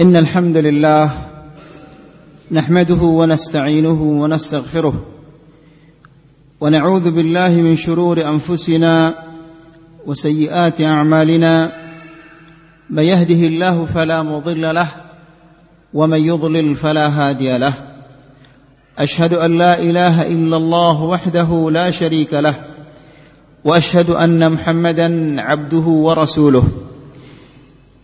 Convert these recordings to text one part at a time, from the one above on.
إن الحمد لله نحمده ونستعينه ونستغفره ونعوذ بالله من شرور أنفسنا وسيئات أعمالنا من يهده الله فلا مضل له ومن يضلل فلا هادي له أشهد أن لا إله إلا الله وحده لا شريك له وأشهد أن محمدا عبده ورسوله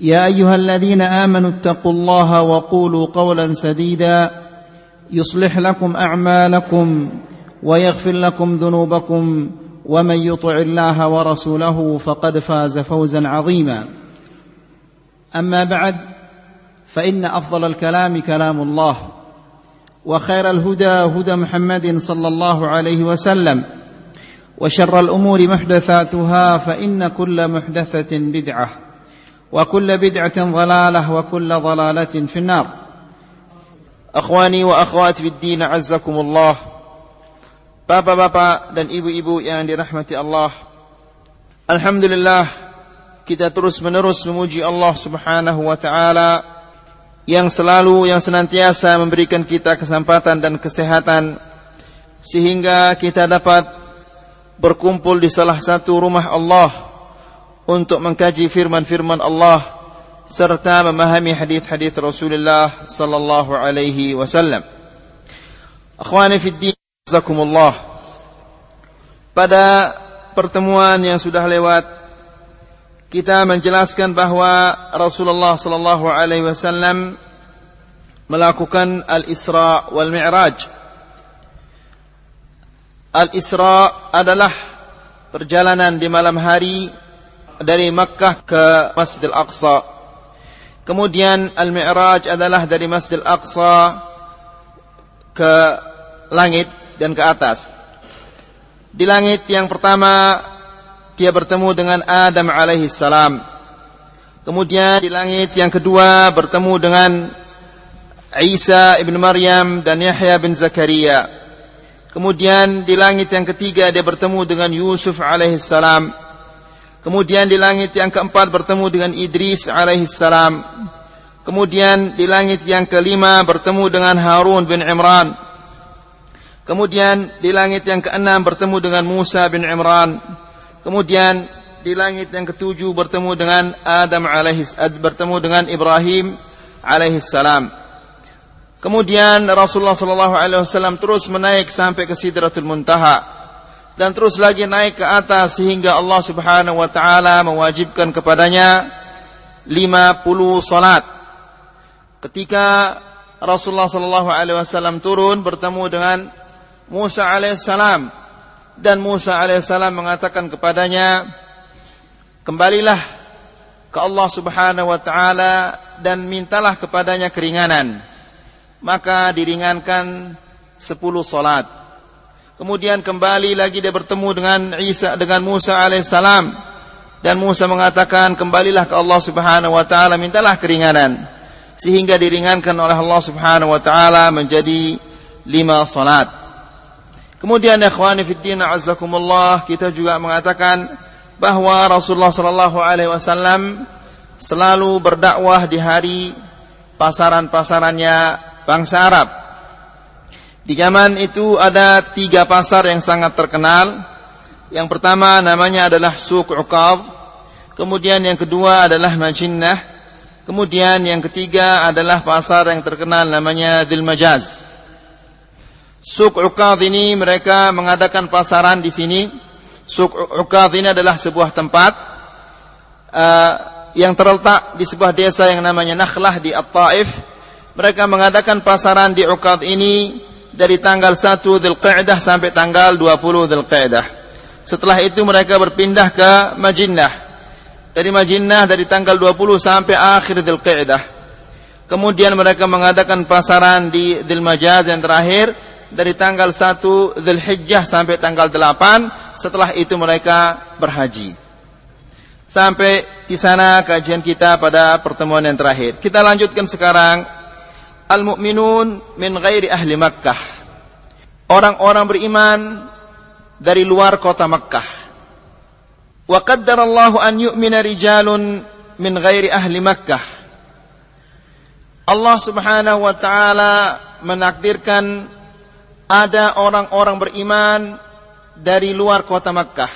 يا أيها الذين آمنوا اتقوا الله وقولوا قولا سديدا يصلح لكم أعمالكم ويغفر لكم ذنوبكم ومن يطع الله ورسوله فقد فاز فوزا عظيما. أما بعد فإن أفضل الكلام كلام الله وخير الهدى هدى محمد صلى الله عليه وسلم وشر الأمور محدثاتها فإن كل محدثة بدعة. وكل بدعة ضلالة وكل ضلالة في النار أخواني وأخوات في الدين عزكم الله Bapak-bapak dan ibu-ibu yang dirahmati Allah Alhamdulillah Kita terus menerus memuji Allah subhanahu wa ta'ala Yang selalu, yang senantiasa memberikan kita kesempatan dan kesehatan Sehingga kita dapat berkumpul di salah satu rumah Allah untuk mengkaji firman-firman Allah serta memahami hadis-hadis Rasulullah sallallahu alaihi wasallam. Akhwani fi din, jazakumullah. Pada pertemuan yang sudah lewat kita menjelaskan bahwa Rasulullah sallallahu alaihi wasallam melakukan al-Isra wal Mi'raj. Al-Isra adalah perjalanan di malam hari dari Makkah ke Masjidil Aqsa. Kemudian Al-Mi'raj adalah dari Masjidil Aqsa ke langit dan ke atas. Di langit yang pertama dia bertemu dengan Adam alaihi salam. Kemudian di langit yang kedua bertemu dengan Isa ibn Maryam dan Yahya bin Zakaria. Kemudian di langit yang ketiga dia bertemu dengan Yusuf alaihi salam. Kemudian di langit yang keempat bertemu dengan Idris alaihi salam. Kemudian di langit yang kelima bertemu dengan Harun bin Imran. Kemudian di langit yang keenam bertemu dengan Musa bin Imran. Kemudian di langit yang ketujuh bertemu dengan Adam alaihi bertemu dengan Ibrahim alaihi salam. Kemudian Rasulullah sallallahu alaihi wasallam terus menaik sampai ke Sidratul Muntaha dan terus lagi naik ke atas sehingga Allah Subhanahu wa taala mewajibkan kepadanya 50 salat. Ketika Rasulullah sallallahu alaihi wasallam turun bertemu dengan Musa alaihissalam dan Musa alaihissalam mengatakan kepadanya kembalilah ke Allah Subhanahu wa taala dan mintalah kepadanya keringanan. Maka diringankan 10 salat kemudian kembali lagi dia bertemu dengan Isa dengan Musa alaihissalam dan Musa mengatakan kembalilah ke Allah Subhanahu wa taala mintalah keringanan. Sehingga diringankan oleh Allah Subhanahu wa taala menjadi lima salat. Kemudian ikhwani fi din azzakumullah kita juga mengatakan bahwa Rasulullah sallallahu alaihi wasallam selalu berdakwah di hari pasaran-pasarannya bangsa Arab. Di zaman itu ada tiga pasar yang sangat terkenal. Yang pertama namanya adalah Suq Uqab. Kemudian yang kedua adalah Majinnah. Kemudian yang ketiga adalah pasar yang terkenal namanya Dhil Majaz. Uqad ini mereka mengadakan pasaran di sini. Suk Uqad ini adalah sebuah tempat uh, yang terletak di sebuah desa yang namanya Nakhlah di At-Taif. Mereka mengadakan pasaran di Uqad ini dari tanggal 1 Dzulqa'dah sampai tanggal 20 Dzulqa'dah. Setelah itu mereka berpindah ke Majinnah. Dari Majinnah dari tanggal 20 sampai akhir Dzulqa'dah. Kemudian mereka mengadakan pasaran di Dzulmajaz yang terakhir dari tanggal 1 Dzulhijjah sampai tanggal 8. Setelah itu mereka berhaji. Sampai di sana kajian kita pada pertemuan yang terakhir. Kita lanjutkan sekarang al-mu'minun min ghairi ahli Makkah. Orang-orang beriman dari luar kota Makkah. Wa qaddarallahu an yu'mina rijalun min ghairi ahli Makkah Allah Subhanahu wa taala menakdirkan ada orang-orang beriman dari luar kota Makkah.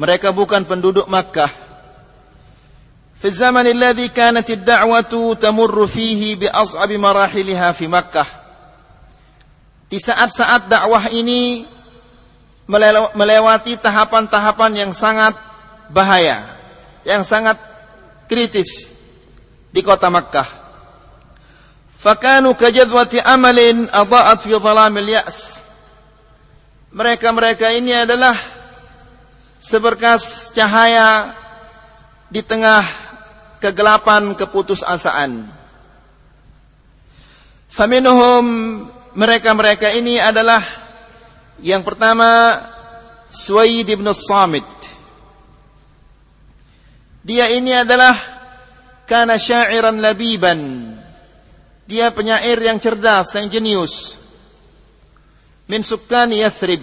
Mereka bukan penduduk Makkah. Zaman alladhi kanat ad-da'watu tamurru fihi bi as'ab marahilha fi Makkah. Di saat-saat dakwah ini melewati tahapan-tahapan yang sangat bahaya, yang sangat kritis di kota Makkah. Fakanu kajadwati amalin adaat fi dhalamil ya's. Mereka-mereka ini adalah seberkas cahaya di tengah kegelapan keputusasaan. Faminuhum mereka-mereka ini adalah yang pertama Suwaid ibn Samit. Dia ini adalah kana syairan labiban. Dia penyair yang cerdas yang jenius. Min Yathrib.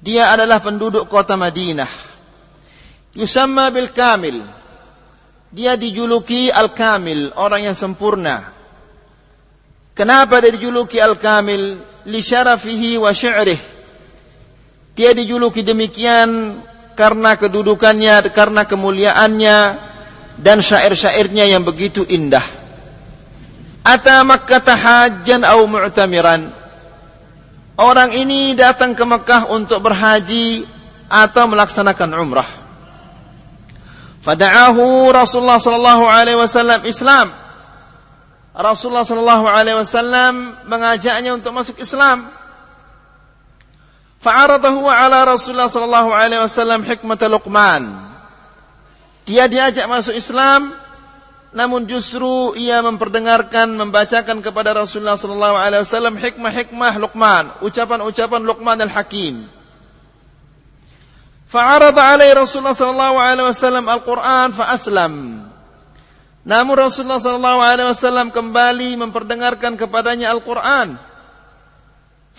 Dia adalah penduduk kota Madinah. Yusamma bil kamil dia dijuluki al kamil orang yang sempurna kenapa dia dijuluki al kamil li syarafihi wa syi'rih dia dijuluki demikian karena kedudukannya karena kemuliaannya dan syair-syairnya yang begitu indah. Ata Makkah tahajjan au mu'tamiran. Orang ini datang ke Mekah untuk berhaji atau melaksanakan umrah. Fada'ahu Rasulullah sallallahu alaihi wasallam Islam. Rasulullah sallallahu alaihi wasallam mengajaknya untuk masuk Islam. Fa'aradahu ala Rasulullah sallallahu alaihi wasallam hikmat Luqman. Dia diajak masuk Islam namun justru ia memperdengarkan membacakan kepada Rasulullah sallallahu alaihi wasallam hikmah-hikmah Luqman, ucapan-ucapan Luqman al-Hakim. Fa'arada Rasulullah wasallam Al-Qur'an fa. Namun Rasulullah wasallam kembali memperdengarkan kepadanya Al-Qur'an.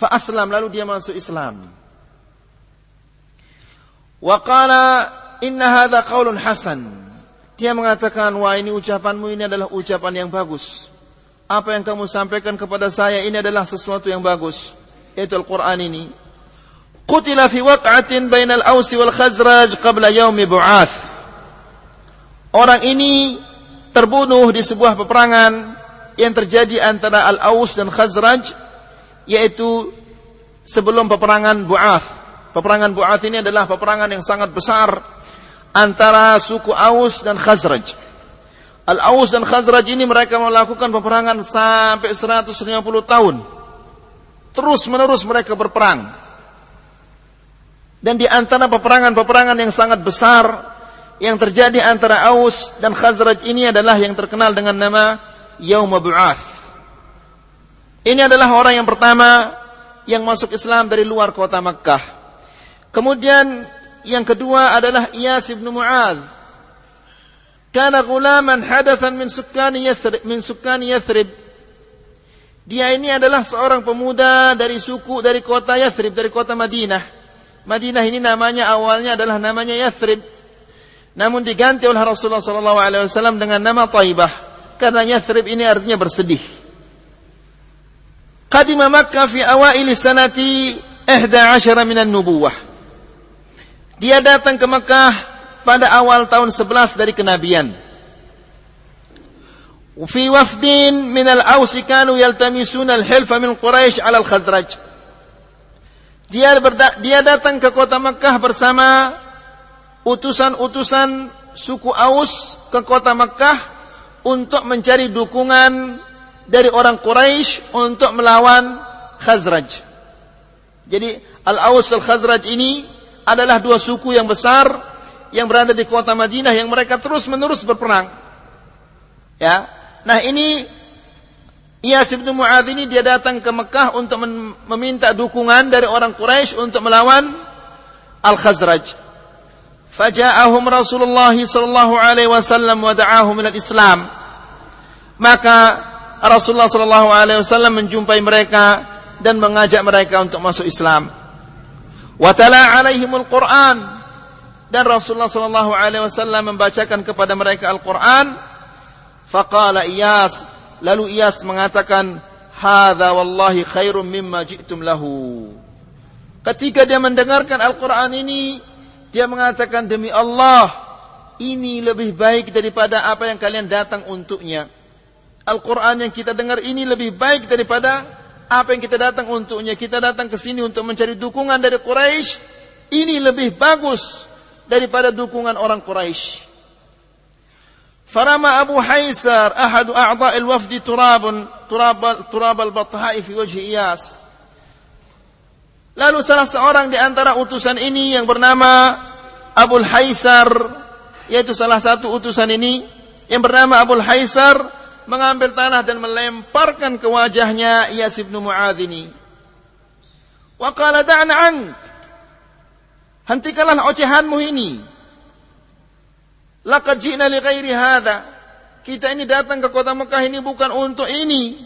Fa aslam lalu dia masuk Islam. Wa qala inna hadha qaulun hasan. Dia mengatakan, wah ini ucapanmu ini adalah ucapan yang bagus. Apa yang kamu sampaikan kepada saya ini adalah sesuatu yang bagus. Itu Al-Quran ini. Qutila fi waq'atin bainal Ausi wal Khazraj qabla yaumi. Orang ini terbunuh di sebuah peperangan yang terjadi antara Al-Aus dan Khazraj yaitu sebelum peperangan Bu'ath. Peperangan Bu'ath ini adalah peperangan yang sangat besar antara suku Aus dan Khazraj. Al-Aus dan Khazraj ini mereka melakukan peperangan sampai 150 tahun. Terus menerus mereka berperang. Dan di antara peperangan-peperangan yang sangat besar yang terjadi antara Aus dan Khazraj ini adalah yang terkenal dengan nama Yaum Bu'ath. Ini adalah orang yang pertama yang masuk Islam dari luar kota Makkah. Kemudian yang kedua adalah Iyas bin Mu'ad. Kana gulaman hadathan min sukkani Yathrib, min sukkani Yathrib. Dia ini adalah seorang pemuda dari suku dari kota Yathrib, dari kota Madinah. Madinah ini namanya awalnya adalah namanya Yathrib. Namun diganti oleh Rasulullah wasallam dengan nama Taibah karena Yathrib ini artinya bersedih. Qadima Makkah fi awail sanati 11 min an-nubuwah. Dia datang ke Mekah pada awal tahun 11 dari kenabian. Fi wafdin min al-Aus kanu yaltamisun al-hilfa min Quraisy 'ala al-Khazraj. Dia dia datang ke kota Mekah bersama utusan-utusan suku Aus ke kota Mekah untuk mencari dukungan dari orang Quraisy untuk melawan Khazraj. Jadi Al-Aus Al-Khazraj ini adalah dua suku yang besar yang berada di kota Madinah yang mereka terus-menerus berperang. Ya, Nah ini Iyas bin Mu'adz ini dia datang ke Mekah untuk meminta dukungan dari orang Quraisy untuk melawan Al-Khazraj. Faja'ahum Rasulullah sallallahu alaihi wasallam wa da'ahum ila Islam. Maka Rasulullah sallallahu alaihi wasallam menjumpai mereka dan mengajak mereka untuk masuk Islam. Wa tala alaihimul Qur'an dan Rasulullah sallallahu alaihi wasallam membacakan kepada mereka Al-Qur'an. Faqala Iyas Lalu Iyas mengatakan, "Hadza wallahi khairum mimma ji'tum lahu." Ketika dia mendengarkan Al-Qur'an ini, dia mengatakan demi Allah, ini lebih baik daripada apa yang kalian datang untuknya. Al-Qur'an yang kita dengar ini lebih baik daripada apa yang kita datang untuknya. Kita datang ke sini untuk mencari dukungan dari Quraisy. Ini lebih bagus daripada dukungan orang Quraisy. فرمى أبو حيسر أحد أعضاء الوفد تراب تراب تراب البطحاء في وجه إياس Lalu salah seorang di antara utusan ini yang bernama Abul Haisar, yaitu salah satu utusan ini yang bernama Abul Haisar mengambil tanah dan melemparkan ke wajahnya Iyas bin Mu'adz ini. Wa qala da'na ank. Hentikanlah ocehanmu ini. Laqad ji'na li ghairi hadha. Kita ini datang ke kota Mekah ini bukan untuk ini.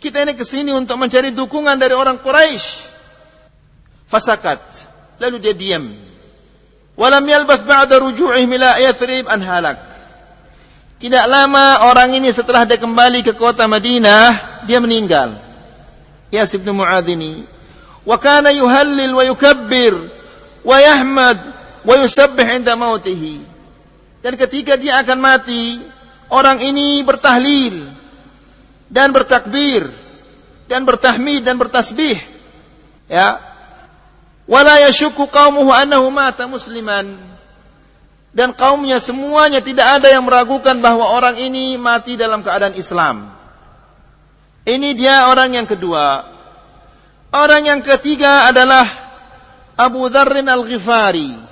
Kita ini ke sini untuk mencari dukungan dari orang Quraisy. Fasakat. Lalu dia diam. Walam yalbath ba'da ruju'ih ila Yathrib an halak. Tidak lama orang ini setelah dia kembali ke kota Madinah, dia meninggal. Yas ibn Mu'adh ini. Wa kana yuhallil wa yukabbir wa yahmad wa yusabbih inda mautihi. Dan ketika dia akan mati, orang ini bertahlil dan bertakbir dan bertahmid dan bertasbih. Ya. Wala yashukku qaumuhu annahu mata musliman. Dan kaumnya semuanya tidak ada yang meragukan bahwa orang ini mati dalam keadaan Islam. Ini dia orang yang kedua. Orang yang ketiga adalah Abu Dharrin Al-Ghifari.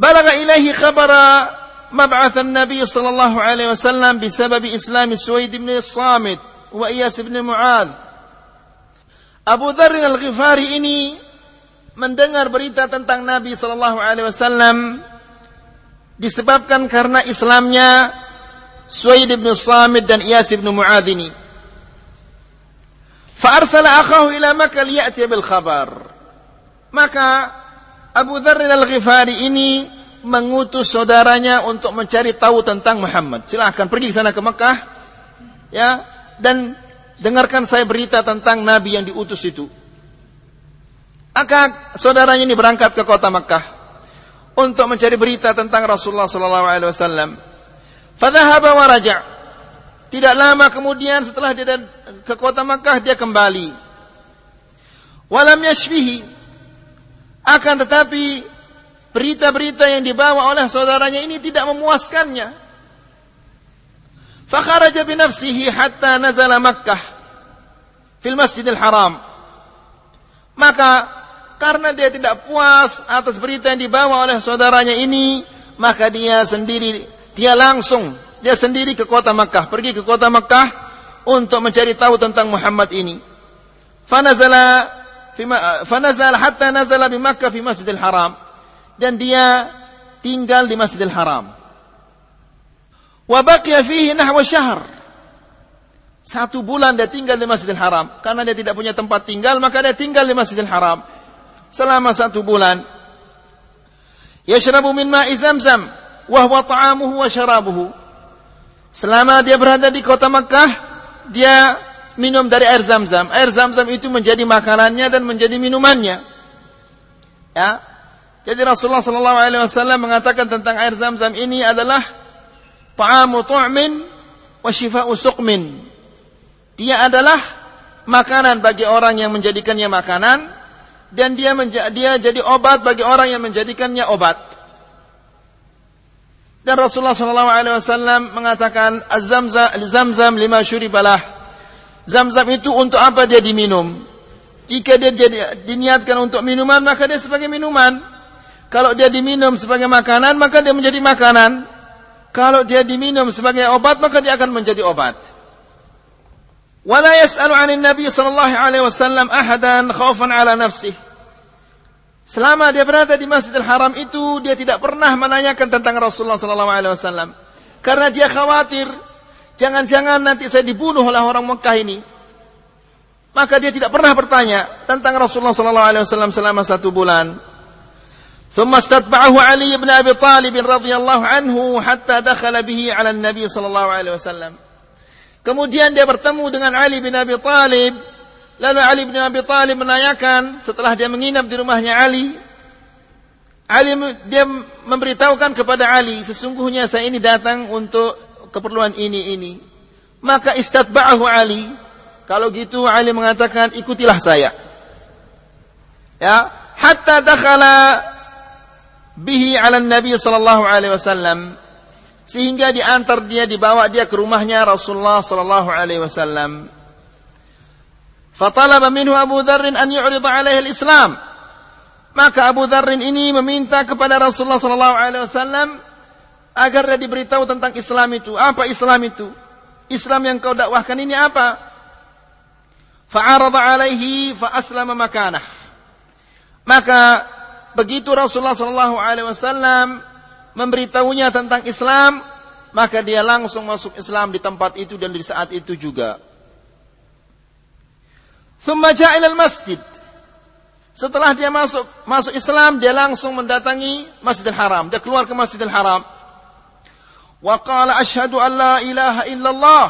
بلغ إليه خبر مبعث النبي صلى الله عليه وسلم بسبب إسلام سويد بن الصامت وإياس بن معاذ Abu Dhar al-Ghifari ini mendengar berita tentang Nabi sallallahu alaihi wasallam disebabkan karena Islamnya Suwaid bin Samit dan Iyas bin Mu'adh ini. Fa arsala akhahu ila Makkah liya'ti bil khabar. Maka Abu Dharr al-Ghifari ini mengutus saudaranya untuk mencari tahu tentang Muhammad. Silahkan pergi ke sana ke Mekah, ya, dan dengarkan saya berita tentang Nabi yang diutus itu. Maka saudaranya ini berangkat ke kota Mekah untuk mencari berita tentang Rasulullah sallallahu alaihi wasallam. Fadhahaba wa raja'. Tidak lama kemudian setelah dia ke kota Mekah dia kembali. Walam yashfihi akan tetapi berita-berita yang dibawa oleh saudaranya ini tidak memuaskannya. Fakharaja binafsihi hatta nazala Makkah fil Masjidil Haram. Maka karena dia tidak puas atas berita yang dibawa oleh saudaranya ini, maka dia sendiri dia langsung dia sendiri ke kota Makkah, pergi ke kota Makkah untuk mencari tahu tentang Muhammad ini. Fanazala fanazal hatta nazala di Makkah fi Masjidil Haram dan dia tinggal di Masjidil Haram. Wa baqiya fihi nahwa syahr. Satu bulan dia tinggal di Masjidil Haram karena dia tidak punya tempat tinggal maka dia tinggal di Masjidil Haram selama satu bulan. Yashrabu min ma'i Zamzam wa huwa ta'amuhu wa syarabuhu. Selama dia berada di kota Makkah, dia minum dari air zam-zam. Air zam-zam itu menjadi makanannya dan menjadi minumannya. Ya. Jadi Rasulullah sallallahu alaihi wasallam mengatakan tentang air zam-zam ini adalah ta'amu tu'min wa shifa'u suqmin. Dia adalah makanan bagi orang yang menjadikannya makanan dan dia dia jadi obat bagi orang yang menjadikannya obat. Dan Rasulullah sallallahu alaihi wasallam mengatakan az-zamzam lima syuribalah Zam-zam itu untuk apa dia diminum? Jika dia jadi, diniatkan untuk minuman, maka dia sebagai minuman. Kalau dia diminum sebagai makanan, maka dia menjadi makanan. kalau dia diminum sebagai obat maka dia akan menjadi obat. Wala yas'alu 'anil Nabi sallallahu alaihi wasallam ahadan khaufan 'ala nafsihi. Selama dia berada di Masjidil Haram itu dia tidak pernah menanyakan tentang Rasulullah sallallahu alaihi wasallam karena dia khawatir jangan-jangan nanti saya dibunuh oleh orang Mekah ini. Maka dia tidak pernah bertanya tentang Rasulullah sallallahu alaihi wasallam selama satu bulan. ثم استتبعه علي بن أبي طالب رضي الله عنه حتى دخل به على النبي صلى الله عليه وسلم Kemudian dia bertemu dengan Ali bin Abi Talib. Lalu Ali bin Abi Talib menanyakan setelah dia menginap di rumahnya Ali. Ali dia memberitahukan kepada Ali, sesungguhnya saya ini datang untuk keperluan ini ini. Maka istatba'ahu Ali. Kalau gitu Ali mengatakan ikutilah saya. Ya, hatta dakhala bihi ala Nabi sallallahu alaihi wasallam sehingga diantar dia dibawa dia ke rumahnya Rasulullah sallallahu alaihi wasallam. Fatalaba minhu Abu Dharr an yu'rida alaihi al-Islam. Maka Abu Dharr ini meminta kepada Rasulullah sallallahu alaihi wasallam agar dia diberitahu tentang Islam itu. Apa Islam itu? Islam yang kau dakwahkan ini apa? Fa'arada alaihi fa aslama makanah. Maka begitu Rasulullah wasallam memberitahunya tentang Islam, maka dia langsung masuk Islam di tempat itu dan di saat itu juga. Thumma ja'a masjid. Setelah dia masuk masuk Islam, dia langsung mendatangi Masjidil Haram. Dia keluar ke Masjidil Haram. Asyhadu an la ilaha illallah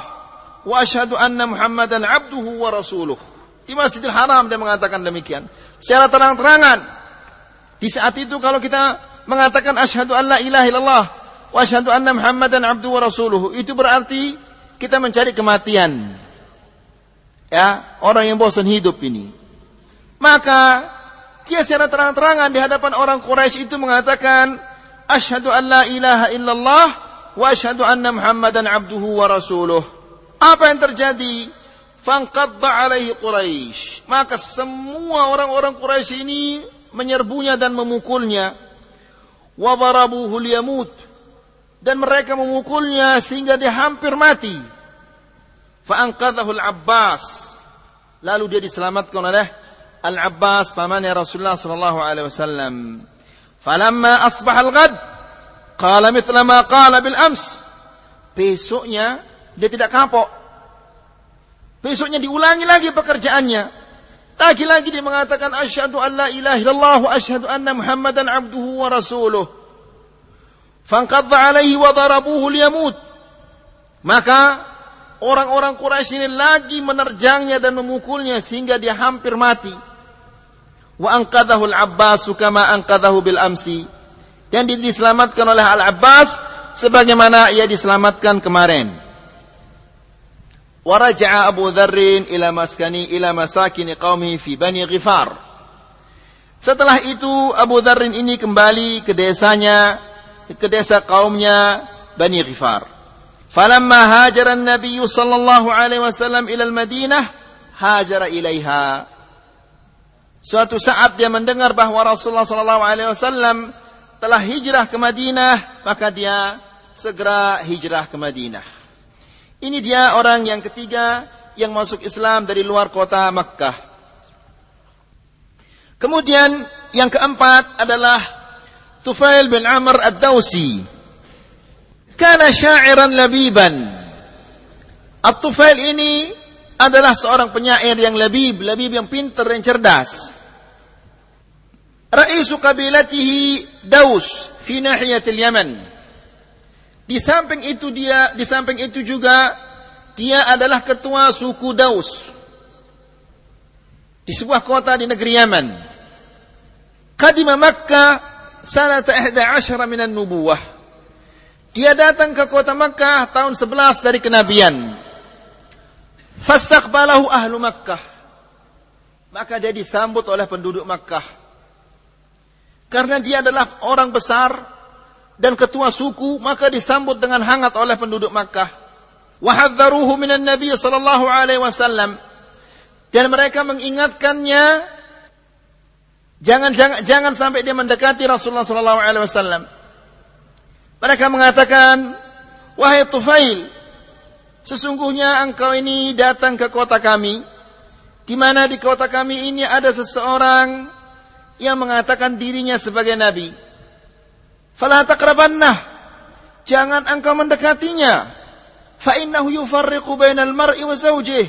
wa asyhadu anna Muhammadan abduhu wa rasuluh. Di Masjidil Haram dia mengatakan demikian. Secara terang-terangan di saat itu kalau kita mengatakan asyhadu alla ilaha illallah wa asyhadu anna Muhammadan abdu wa rasuluhu, itu berarti kita mencari kematian. Ya, orang yang bosan hidup ini. Maka dia secara terang-terangan di hadapan orang Quraisy itu mengatakan asyhadu alla ilaha illallah wa asyhadu anna Muhammadan abduhu wa rasuluh. Apa yang terjadi? Fangqadda alaihi Quraisy. Maka semua orang-orang Quraisy ini menyerbunya dan memukulnya. Wabarabuhu liyamut. Dan mereka memukulnya sehingga dia hampir mati. Fa'angkadahu al-Abbas. Lalu dia diselamatkan oleh Al-Abbas pamannya Rasulullah sallallahu alaihi wasallam. Falamma asbah al-ghad qala mithla ma qala bil ams. Besoknya dia tidak kapok. Besoknya diulangi lagi pekerjaannya. Lagi-lagi dia mengatakan asyhadu an la ilaha illallah wa asyhadu anna Muhammadan abduhu wa rasuluh. Fanqadha alaihi wa darabuhu liyamut. Maka orang-orang Quraisy ini lagi menerjangnya dan memukulnya sehingga dia hampir mati. Wa anqadahu al-Abbas kama anqadahu bil amsi yang diselamatkan oleh Al-Abbas sebagaimana ia diselamatkan kemarin. Waraja'a Abu Dharrin ila maskani ila masakini qaumihi fi Bani Ghifar. Setelah itu Abu Dharrin ini kembali ke desanya, ke desa kaumnya Bani Ghifar. Falamma hajara an-nabiy sallallahu alaihi wasallam ila al-Madinah, hajara ilaiha. Suatu saat dia mendengar bahwa Rasulullah sallallahu alaihi wasallam telah hijrah ke Madinah, maka dia segera hijrah ke Madinah. Ini dia orang yang ketiga yang masuk Islam dari luar kota Makkah. Kemudian yang keempat adalah Tufail bin Amr Ad-Dawsi. Kana syairan labiban. At-Tufail ini adalah seorang penyair yang labib, labib yang pintar dan cerdas. Raisu kabilatihi Daus fi nahiyatil Yaman. Di samping itu dia, di samping itu juga dia adalah ketua suku Daus di sebuah kota di negeri Yaman. Qadima Makkah sanata 11 minan nubuwah. Dia datang ke kota Makkah tahun 11 dari kenabian. Fastaqbalahu ahlu Makkah. Maka dia disambut oleh penduduk Makkah. Karena dia adalah orang besar dan ketua suku maka disambut dengan hangat oleh penduduk Makkah. Wahadzaruhu minan Nabi sallallahu alaihi wasallam. Dan mereka mengingatkannya jangan jangan jangan sampai dia mendekati Rasulullah sallallahu alaihi wasallam. Mereka mengatakan Wahai Tufail, sesungguhnya engkau ini datang ke kota kami, di mana di kota kami ini ada seseorang yang mengatakan dirinya sebagai nabi. Fala taqrabannah, jangan engkau mendekatinya. Fa innahu yufarriqu bainal mar'i wa zawjih.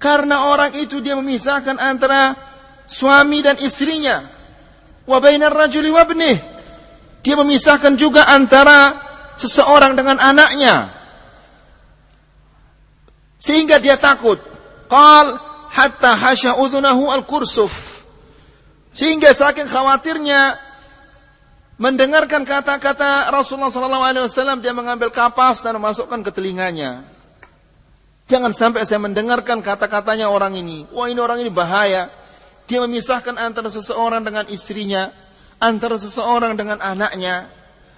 Karena orang itu dia memisahkan antara suami dan istrinya. Wa bainar rajuli wa ibnih. Dia memisahkan juga antara seseorang dengan anaknya. Sehingga dia takut. Qal hatta hasya udhunahu al-kursuf. Sehingga saking khawatirnya mendengarkan kata-kata Rasulullah SAW, dia mengambil kapas dan memasukkan ke telinganya. Jangan sampai saya mendengarkan kata-katanya orang ini. Wah ini orang ini bahaya. Dia memisahkan antara seseorang dengan istrinya, antara seseorang dengan anaknya,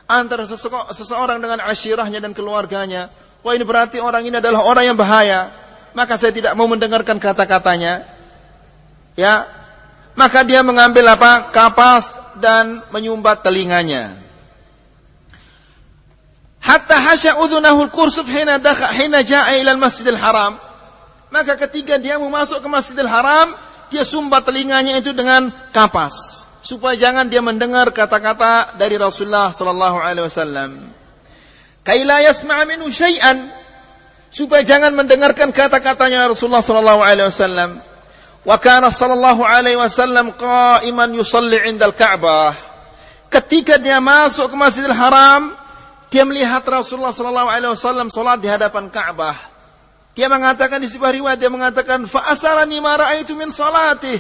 antara seseorang dengan asyirahnya dan keluarganya. Wah ini berarti orang ini adalah orang yang bahaya. Maka saya tidak mau mendengarkan kata-katanya. Ya, maka dia mengambil apa? Kapas dan menyumbat telinganya. Hatta hasya udhunahu al-kursuf hina dakha hina jaa ila al-Masjidil Haram. Maka ketika dia mau masuk ke Masjidil Haram, dia sumbat telinganya itu dengan kapas supaya jangan dia mendengar kata-kata dari Rasulullah sallallahu alaihi wasallam. Kaila yasma' minhu syai'an supaya jangan mendengarkan kata-katanya Rasulullah sallallahu alaihi wasallam. Wa kana sallallahu alaihi wasallam qa'iman yusalli 'inda al-Ka'bah. Ketika dia masuk ke Masjidil Haram, dia melihat Rasulullah sallallahu alaihi wasallam salat di hadapan Ka'bah. Dia mengatakan di sebuah riwayat dia mengatakan fa asarani ma ra'aitu min salatihi.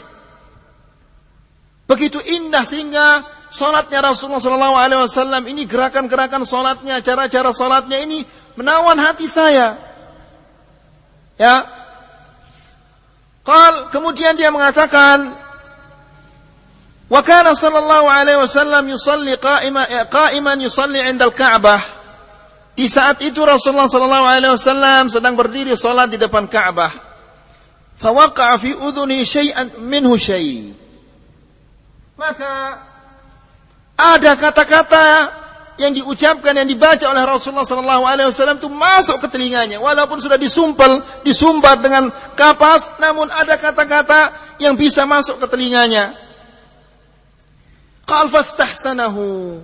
Begitu indah sehingga salatnya Rasulullah sallallahu alaihi wasallam ini gerakan-gerakan salatnya, cara-cara salatnya ini menawan hati saya. Ya, Qal kemudian dia mengatakan Wa sallallahu alaihi wasallam yusalli qa'iman qa'iman yusalli 'inda al-Ka'bah. Di saat itu Rasulullah sallallahu alaihi wasallam sedang berdiri salat di depan Ka'bah. Fawaqa'a fi udhuni syai'an minhu syai'. Maka ada kata-kata yang diucapkan yang dibaca oleh Rasulullah sallallahu alaihi wasallam itu masuk ke telinganya walaupun sudah disumpel, disumbat dengan kapas namun ada kata-kata yang bisa masuk ke telinganya. Qal fastahsanahu.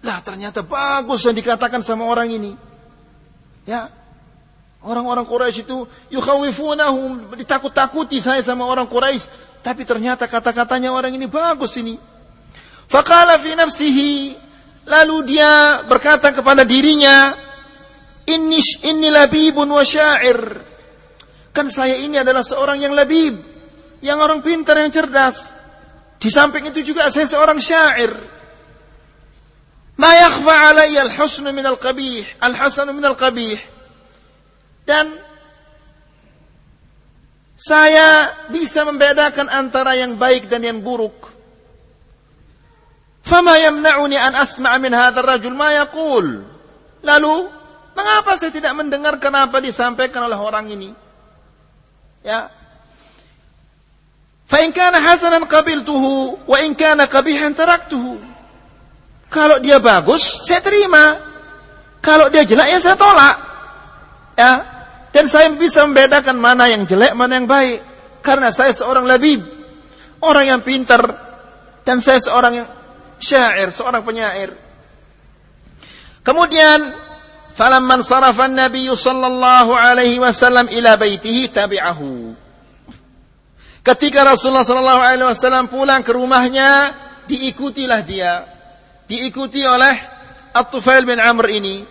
Lah ternyata bagus yang dikatakan sama orang ini. Ya. Orang-orang Quraisy itu yukhawifunahum ditakut-takuti saya sama orang Quraisy, tapi ternyata kata-katanya orang ini bagus ini. Faqala fi nafsihi Lalu dia berkata kepada dirinya, Inni, inni labibun wa syair. Kan saya ini adalah seorang yang labib. Yang orang pintar, yang cerdas. Di samping itu juga saya seorang syair. Ma yakhfa alaiya al-husnu min al-qabih. Al-hasanu min al-qabih. Dan saya bisa membedakan antara yang baik dan yang buruk. Fama yamna'uni an asma' min hadzal rajul ma yaqul. Lalu, mengapa saya tidak mendengarkan apa disampaikan oleh orang ini? Ya. Fa in kana hasanan qabiltuhu wa in kana qabihan taraktuhu. Kalau dia bagus, saya terima. Kalau dia jelek ya saya tolak. Ya. Dan saya bisa membedakan mana yang jelek, mana yang baik. Karena saya seorang labib. Orang yang pintar. Dan saya seorang yang syair, seorang penyair. Kemudian falamman sarafa an-nabiy sallallahu alaihi wasallam ila baitihi tabi'ahu. Ketika Rasulullah sallallahu alaihi wasallam pulang ke rumahnya, diikutilah dia. Diikuti oleh At-Tufail bin Amr ini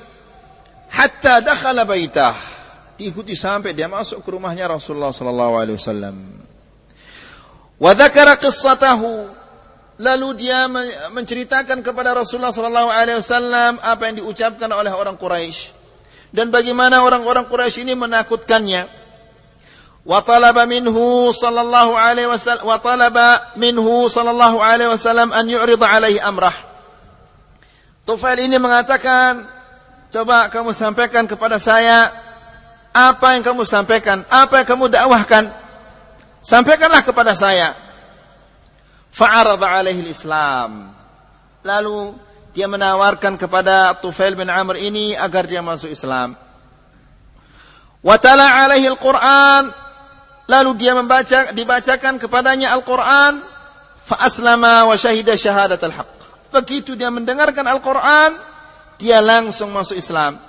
hatta dakhala baitah. Diikuti sampai dia masuk ke rumahnya Rasulullah sallallahu alaihi wasallam. Wa dzakara qissatahu Lalu dia menceritakan kepada Rasulullah sallallahu alaihi wasallam apa yang diucapkan oleh orang Quraisy dan bagaimana orang-orang Quraisy ini menakutkannya. Wa talaba minhu sallallahu alaihi wasallam wa talaba minhu sallallahu alaihi wasallam an yu'rida alaihi amrah. Tufail ini mengatakan, coba kamu sampaikan kepada saya apa yang kamu sampaikan, apa yang kamu dakwahkan. Sampaikanlah kepada saya. Fa'arada alaihi Islam. Lalu dia menawarkan kepada Tufail bin Amr ini agar dia masuk Islam. Watala alaihi Al-Quran. Lalu dia membaca, dibacakan kepadanya Al-Quran. Fa aslama wa syahida syahadat al-haq. Begitu dia mendengarkan Al-Quran, dia langsung masuk Islam.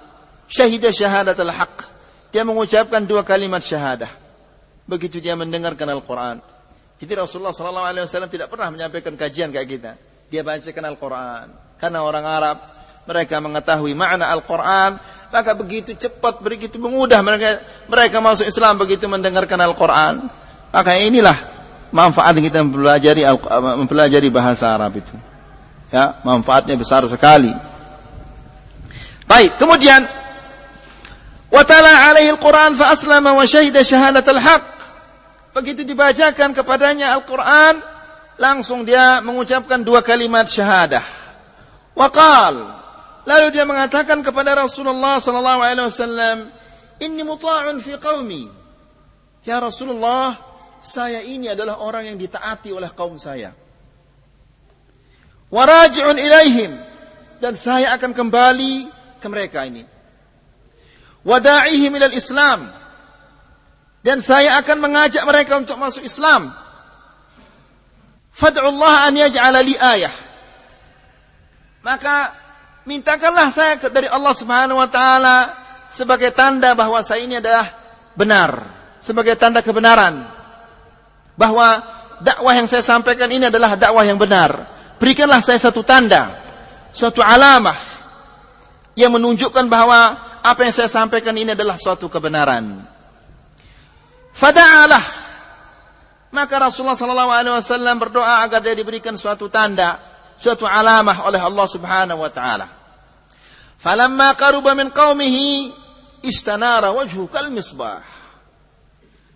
Syahidah syahadat al-haq. Dia mengucapkan dua kalimat syahadah. Begitu dia mendengarkan Al-Quran. Jadi Rasulullah SAW tidak pernah menyampaikan kajian kayak kita. Dia bacakan Al-Quran. Karena orang Arab, mereka mengetahui makna Al-Quran, maka begitu cepat, begitu mudah mereka mereka masuk Islam begitu mendengarkan Al-Quran. Maka inilah manfaat kita mempelajari mempelajari bahasa Arab itu. Ya, manfaatnya besar sekali. Baik, kemudian watala alaihi al-Quran fa aslama wa syahida syahadat al-haq. Begitu dibacakan kepadanya Al-Quran, langsung dia mengucapkan dua kalimat syahadah. Waqal. Lalu dia mengatakan kepada Rasulullah sallallahu alaihi wasallam, "Inni muta'un fi qaumi." Ya Rasulullah, saya ini adalah orang yang ditaati oleh kaum saya. Waraji'un ilaihim dan saya akan kembali ke mereka ini. Wada'ihim ilal Islam dan saya akan mengajak mereka untuk masuk Islam. Fad'u Allah an yaj'ala li ayah maka mintakanlah saya dari Allah Subhanahu wa taala sebagai tanda bahwa saya ini adalah benar, sebagai tanda kebenaran. Bahwa dakwah yang saya sampaikan ini adalah dakwah yang benar. Berikanlah saya satu tanda, suatu alamah yang menunjukkan bahwa apa yang saya sampaikan ini adalah suatu kebenaran. Fada'alah maka Rasulullah sallallahu alaihi wasallam berdoa agar dia diberikan suatu tanda suatu alamah oleh Allah Subhanahu wa taala. Falamma qaruba min qaumihi istanara wajhu kal misbah.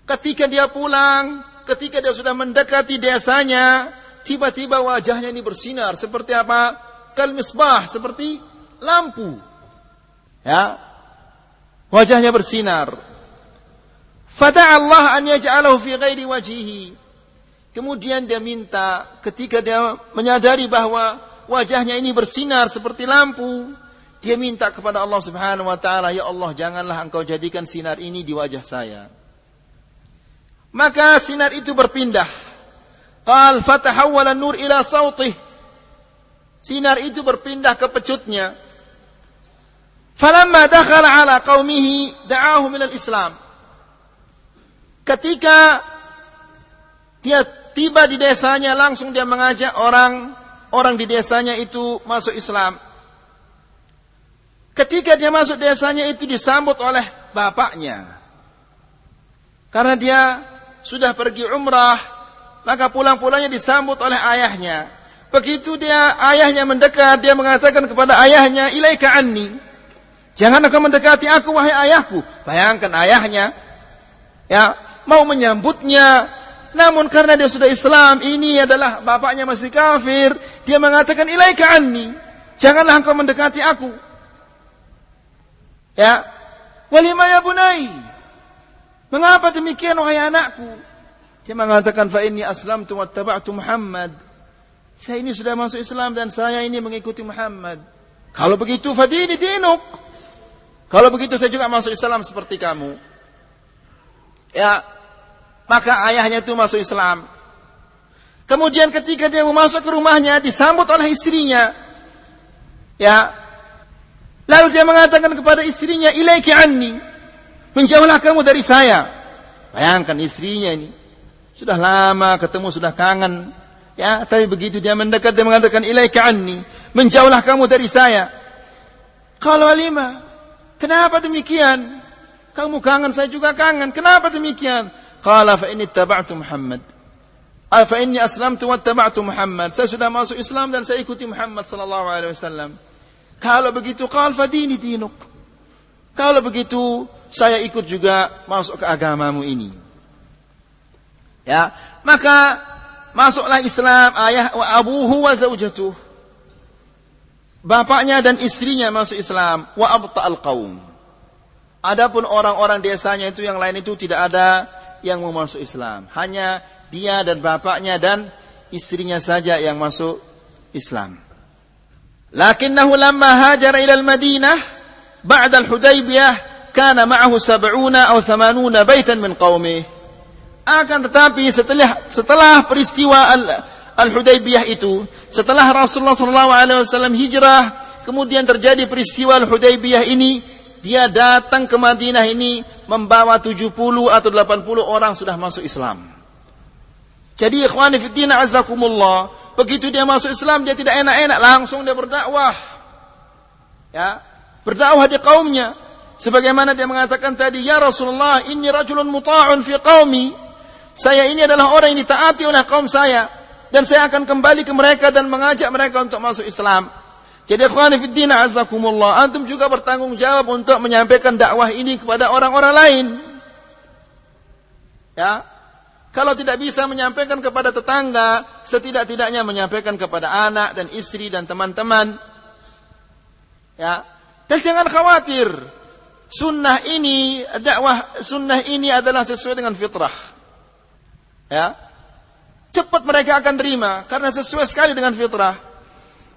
Ketika dia pulang, ketika dia sudah mendekati desanya, tiba-tiba wajahnya ini bersinar seperti apa? Kal misbah, seperti lampu. Ya. Wajahnya bersinar. Fada'a Allah an yaj'alahu fi ghairi wajhihi. Kemudian dia minta ketika dia menyadari bahwa wajahnya ini bersinar seperti lampu, dia minta kepada Allah Subhanahu wa taala, "Ya Allah, janganlah Engkau jadikan sinar ini di wajah saya." Maka sinar itu berpindah. Qal fatahawwala nur ila sautih. Sinar itu berpindah ke pecutnya. Falamma dakhala ala qaumihi da'ahum ila islam Ketika dia tiba di desanya langsung dia mengajak orang orang di desanya itu masuk Islam. Ketika dia masuk desanya itu disambut oleh bapaknya. Karena dia sudah pergi umrah, maka pulang-pulangnya disambut oleh ayahnya. Begitu dia ayahnya mendekat, dia mengatakan kepada ayahnya, "Ilaika anni." Jangan kau mendekati aku wahai ayahku. Bayangkan ayahnya ya mau menyambutnya namun karena dia sudah Islam, ini adalah bapaknya masih kafir, dia mengatakan ilaika anni. Janganlah engkau mendekati aku. Ya. Walima ya bunai. Mengapa demikian wahai anakku? Dia mengatakan fa inni aslamtu wattaba'tu Muhammad. Saya ini sudah masuk Islam dan saya ini mengikuti Muhammad. Kalau begitu fadini dinuk. Kalau begitu saya juga masuk Islam seperti kamu. Ya, maka ayahnya itu masuk Islam. Kemudian ketika dia mau masuk ke rumahnya disambut oleh istrinya. Ya. Lalu dia mengatakan kepada istrinya, "Ilaiki anni." Menjauhlah kamu dari saya. Bayangkan istrinya ini. Sudah lama ketemu, sudah kangen. Ya, tapi begitu dia mendekat dia mengatakan, "Ilaiki anni." Menjauhlah kamu dari saya. Kalau Halimah, kenapa demikian? Kamu kangen, saya juga kangen. Kenapa demikian? Qala fa inni taba'tu Muhammad. Fa inni aslamtu wa taba'tu Muhammad. Saya sudah masuk Islam dan saya ikuti Muhammad sallallahu alaihi wasallam. Kalau begitu qal fa dini dinuk. Kalau begitu saya ikut juga masuk ke agamamu ini. Ya, maka masuklah Islam ayah wa abuhu wa zaujatuh. Bapaknya dan istrinya masuk Islam wa abta'al qaum. Adapun orang-orang desanya itu yang lain itu tidak ada yang mau masuk Islam. Hanya dia dan bapaknya dan istrinya saja yang masuk Islam. lakinnahu lamma hajara ila al-Madinah ba'da al-Hudaybiyah kana ma'ahu sab'una atau thamanuna baitan min qaumih akan tetapi setelah setelah peristiwa al-Hudaybiyah itu setelah Rasulullah SAW hijrah kemudian terjadi peristiwa al-Hudaybiyah ini dia datang ke Madinah ini membawa 70 atau 80 orang sudah masuk Islam. Jadi ikhwani fiddin azakumullah, begitu dia masuk Islam dia tidak enak-enak langsung dia berdakwah. Ya, berdakwah di kaumnya. Sebagaimana dia mengatakan tadi, "Ya Rasulullah, inni rajulun muta'un fi qaumi." Saya ini adalah orang yang ditaati oleh kaum saya dan saya akan kembali ke mereka dan mengajak mereka untuk masuk Islam. Jadi ikhwani fi din azakumullah, antum juga bertanggung jawab untuk menyampaikan dakwah ini kepada orang-orang lain. Ya. Kalau tidak bisa menyampaikan kepada tetangga, setidak-tidaknya menyampaikan kepada anak dan istri dan teman-teman. Ya. Dan jangan khawatir. Sunnah ini, dakwah sunnah ini adalah sesuai dengan fitrah. Ya. Cepat mereka akan terima karena sesuai sekali dengan fitrah.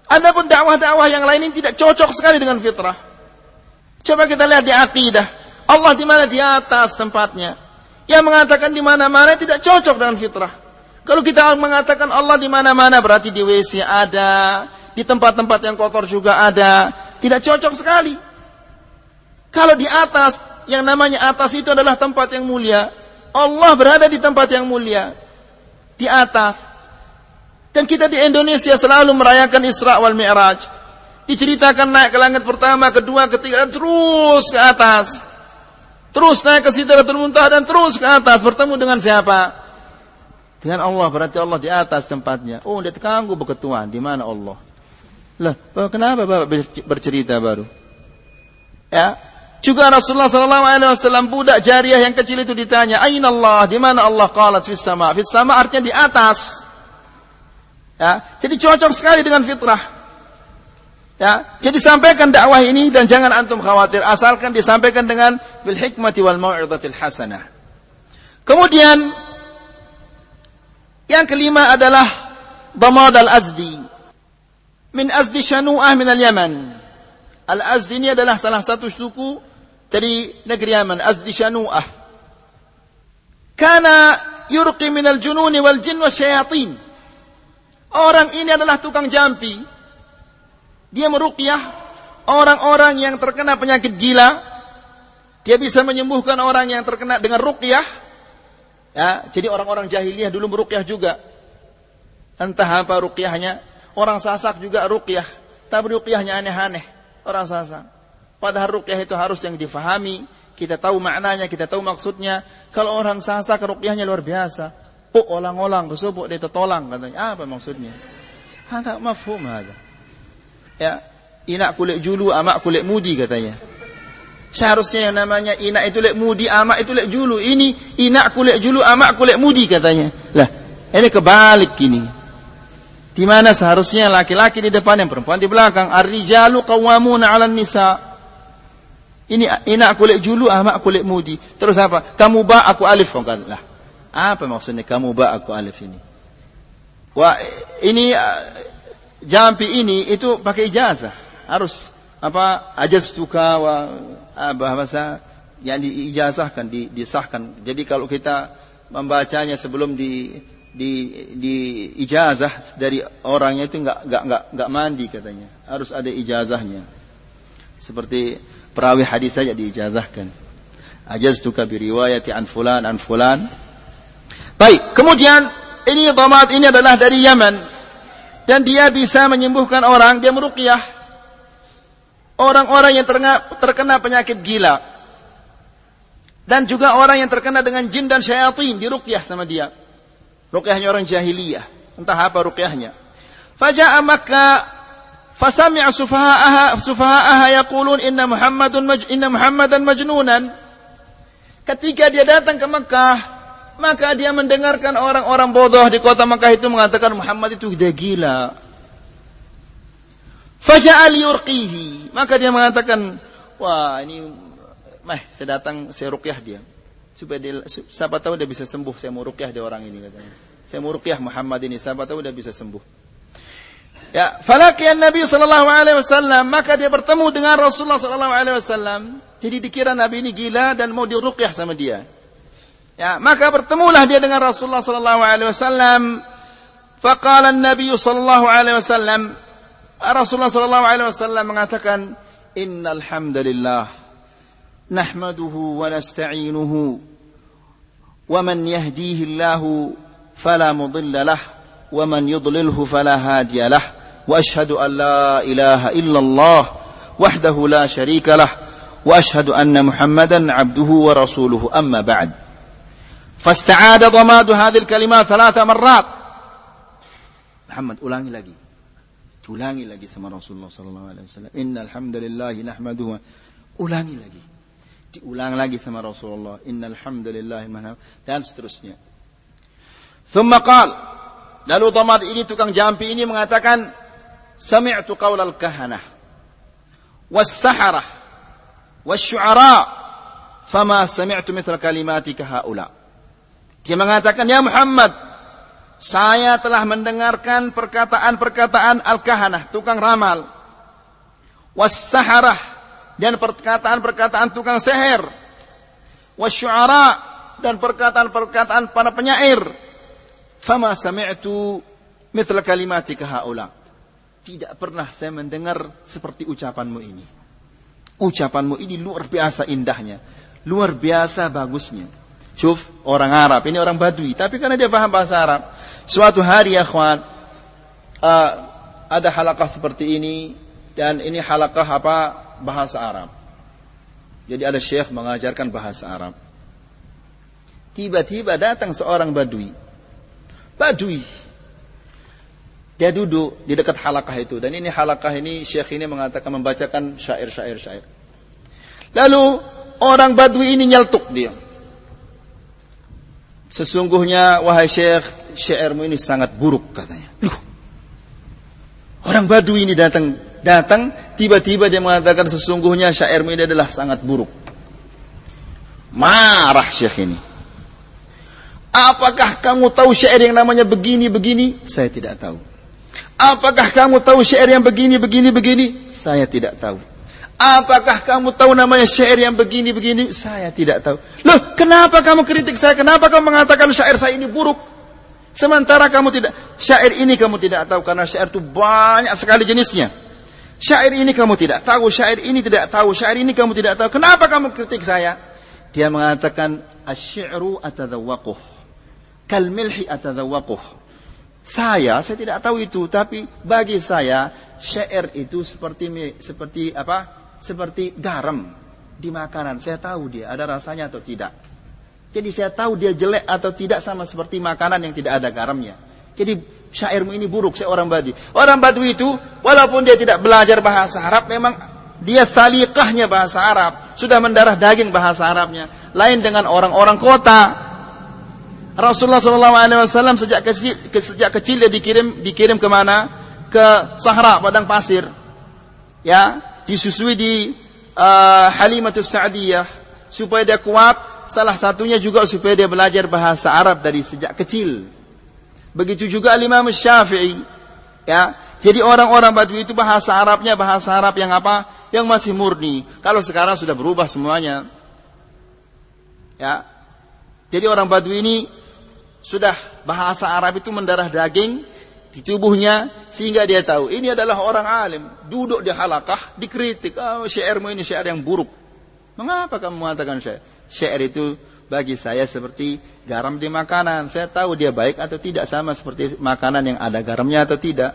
Adapun dakwah-dakwah yang lain ini tidak cocok sekali dengan fitrah. Coba kita lihat di akidah. Allah di mana di atas tempatnya. Yang mengatakan di mana-mana tidak cocok dengan fitrah. Kalau kita mengatakan Allah di mana-mana berarti di WC ada, di tempat-tempat yang kotor juga ada, tidak cocok sekali. Kalau di atas, yang namanya atas itu adalah tempat yang mulia. Allah berada di tempat yang mulia. Di atas. Dan kita di Indonesia selalu merayakan Isra wal Mi'raj. Diceritakan naik ke langit pertama, kedua, ketiga, dan terus ke atas. Terus naik ke Sidratul Muntaha dan terus ke atas. Bertemu dengan siapa? Dengan Allah. Berarti Allah di atas tempatnya. Oh, dia terganggu berketuan. Di mana Allah? Lah, kenapa Bapak bercerita baru? Ya, juga Rasulullah sallallahu alaihi wasallam budak jariah yang kecil itu ditanya, "Aina Allah?" Di mana Allah? Qalat fis sama. Fis sama artinya di atas. Ya, jadi cocok sekali dengan fitrah. Ya, jadi sampaikan dakwah ini dan jangan antum khawatir asalkan disampaikan dengan bil hikmati wal mau'izatil hasanah. Kemudian yang kelima adalah Damad al-Azdi. Min Azdi Shanu'ah min al-Yaman. Al-Azdi ini adalah salah satu suku dari negeri Yaman, Azdi Shanu'ah. Kana yurqi min al-jununi wal jin wa syayatin. Orang ini adalah tukang jampi. Dia meruqyah orang-orang yang terkena penyakit gila. Dia bisa menyembuhkan orang yang terkena dengan ruqyah. Ya, jadi orang-orang jahiliyah dulu meruqyah juga. Entah apa ruqyahnya. Orang sasak juga ruqyah. Tapi ruqyahnya aneh-aneh. Orang sasak. Padahal ruqyah itu harus yang difahami. Kita tahu maknanya, kita tahu maksudnya. Kalau orang sasak ruqyahnya luar biasa. Puk olang-olang, kesubuk dia tertolang katanya. Apa maksudnya? Agak mafhum ada. Ya, inak kulit julu, amak kulit mudi katanya. Seharusnya yang namanya inak itu lek mudi, amak itu lek julu. Ini inak kulit julu, amak kulit mudi katanya. Lah, ini kebalik ini. Di mana seharusnya laki-laki di depan yang perempuan di belakang. Ar-rijalu qawwamuna 'alan nisa. Ini inak kulit julu, amak kulit mudi. Terus apa? Kamu ba, aku alif. Lah, apa maksudnya kamu ba aku alif ini? Wah, ini uh, jampi ini itu pakai ijazah. Harus apa tuka wa uh, bahasa yang diijazahkan, di, disahkan. Jadi kalau kita membacanya sebelum di di di ijazah dari orangnya itu enggak enggak enggak enggak mandi katanya. Harus ada ijazahnya. Seperti perawi hadis saja diijazahkan. Ajaztuka bi riwayati an fulan an fulan Baik, kemudian ini dhamat ini adalah dari Yaman dan dia bisa menyembuhkan orang, dia meruqyah orang-orang yang terkena, penyakit gila. Dan juga orang yang terkena dengan jin dan syaitan diruqyah sama dia. Ruqyahnya orang jahiliyah, entah apa ruqyahnya. Faja'a Makkah fasami'a sufaha'aha sufaha'aha yaqulun inna Muhammadun inna Muhammadan majnunan. Ketika dia datang ke Makkah, maka dia mendengarkan orang-orang bodoh di kota Makkah itu mengatakan Muhammad itu dia gila. Faja'al yurqihi. Maka dia mengatakan, wah ini, meh, saya datang, saya rukyah dia. Supaya dia, siapa tahu dia bisa sembuh, saya mau rukyah dia orang ini katanya. Saya mau rukyah Muhammad ini, siapa tahu dia bisa sembuh. Ya, falaqiyan Nabi sallallahu alaihi wasallam, maka dia bertemu dengan Rasulullah sallallahu alaihi wasallam. Jadi dikira Nabi ini gila dan mau diruqyah sama dia. Ya, maka bertemulah dia dengan Rasulullah sallallahu alaihi wasallam. Faqala an-nabiy sallallahu alaihi wasallam Rasulullah sallallahu alaihi wasallam mengatakan, "Innal hamdalillah nahmaduhu wa nasta'inuhu wa man yahdihillahu fala mudilla lah wa man yudlilhu fala hadiya lah wa ashhadu an la ilaha illallah wahdahu la syarika lah wa ashhadu anna Muhammadan 'abduhu wa rasuluhu amma ba'du." Fasta'ada dhamadu hadhil kalimat thalatha marrat. Muhammad ulangi lagi. Ulangi lagi sama Rasulullah sallallahu alaihi wasallam. Innal hamdalillah nahmaduhu. Ulangi lagi. Diulang lagi sama Rasulullah. Innal hamdalillah dan seterusnya. Thumma qal. Lalu dhamad ini tukang jampi ini mengatakan sami'tu qaulal kahanah was saharah was syu'ara fama sami'tu mithla kalimatika haula. Dia mengatakan ya Muhammad saya telah mendengarkan perkataan-perkataan al-kahanah tukang ramal was-saharah dan perkataan-perkataan tukang seher was-syu'ara dan perkataan-perkataan para penyair Fama sami'tu mithla kalimatika haula. Tidak pernah saya mendengar seperti ucapanmu ini. Ucapanmu ini luar biasa indahnya. Luar biasa bagusnya. Syuf, orang Arab. Ini orang Badui. Tapi karena dia paham bahasa Arab. Suatu hari ya kawan. Uh, ada halakah seperti ini. Dan ini halakah apa? Bahasa Arab. Jadi ada syekh mengajarkan bahasa Arab. Tiba-tiba datang seorang Badui Badui. Dia duduk di dekat halakah itu. Dan ini halakah ini, syekh ini mengatakan membacakan syair-syair-syair. Lalu orang Badui ini nyeltuk dia. Sesungguhnya wahai syekh, syairmu ini sangat buruk katanya. Loh, orang Badui ini datang datang tiba-tiba dia mengatakan sesungguhnya syairmu ini adalah sangat buruk. Marah syekh ini. Apakah kamu tahu syair yang namanya begini-begini? Saya tidak tahu. Apakah kamu tahu syair yang begini-begini-begini? Saya tidak tahu. Apakah kamu tahu namanya syair yang begini-begini? Saya tidak tahu. Loh, kenapa kamu kritik saya? Kenapa kamu mengatakan syair saya ini buruk? Sementara kamu tidak, syair ini kamu tidak tahu karena syair itu banyak sekali jenisnya. Syair ini kamu tidak tahu, syair ini tidak tahu, syair ini kamu tidak tahu. Kenapa kamu kritik saya? Dia mengatakan asy-syi'ru atadawwaquh kalmilhi atadawwaquh. Saya, saya tidak tahu itu, tapi bagi saya syair itu seperti seperti apa? Seperti garam di makanan. Saya tahu dia ada rasanya atau tidak. Jadi saya tahu dia jelek atau tidak sama seperti makanan yang tidak ada garamnya. Jadi syairmu ini buruk, saya orang Badui. Orang Badui itu walaupun dia tidak belajar bahasa Arab memang dia salikahnya bahasa Arab, sudah mendarah daging bahasa Arabnya. Lain dengan orang-orang kota Rasulullah Wasallam sejak kecil sejak kecil dia dikirim dikirim ke mana? Ke Sahara padang pasir, ya disusui di uh, Halimatus Sa'diyah supaya dia kuat. Salah satunya juga supaya dia belajar bahasa Arab dari sejak kecil. Begitu juga Imam Syafi'i, ya. Jadi orang-orang Badui itu bahasa Arabnya bahasa Arab yang apa? Yang masih murni. Kalau sekarang sudah berubah semuanya. Ya. Jadi orang Badui ini sudah bahasa Arab itu mendarah daging di tubuhnya sehingga dia tahu ini adalah orang alim. Duduk di halakah dikritik oh syairmu ini syair yang buruk. Mengapa kamu mengatakan syair? Syair itu bagi saya seperti garam di makanan. Saya tahu dia baik atau tidak sama seperti makanan yang ada garamnya atau tidak.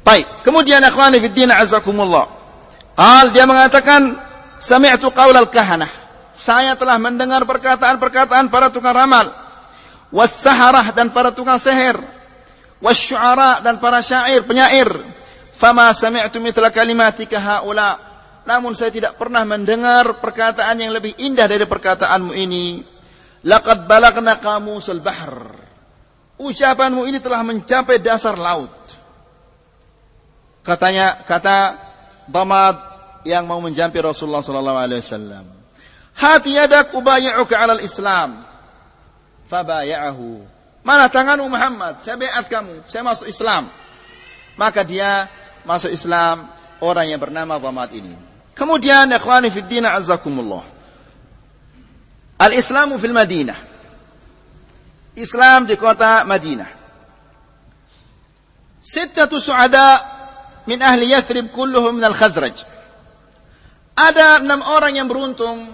Baik kemudian akhwani fi din azakumullah. Al dia mengatakan sami'tu qaulal kahanah. Saya telah mendengar perkataan-perkataan para tukang ramal. Wassaharah dan para tukang seher wasyu'ara dan para syair penyair. Fama sami'tu mithla kalimatika haula. Namun saya tidak pernah mendengar perkataan yang lebih indah dari perkataanmu ini. Laqad balagna qamusul bahr. Ucapanmu ini telah mencapai dasar laut. Katanya kata Damad yang mau menjampi Rasulullah sallallahu alaihi wasallam. Hati yadak ubayyuka 'ala al-islam fabaya'ahu. Mana tanganmu Muhammad? Saya beat kamu, saya masuk Islam. maka dia masuk Islam orang yang bernama Dhamad ini. Kemudian ikhwani fi din azzakumullah. Al-Islamu fil Madinah. Islam di kota Madinah. Sittatu su'ada min ahli Yathrib kulluhum min al-Khazraj. Ada enam orang yang beruntung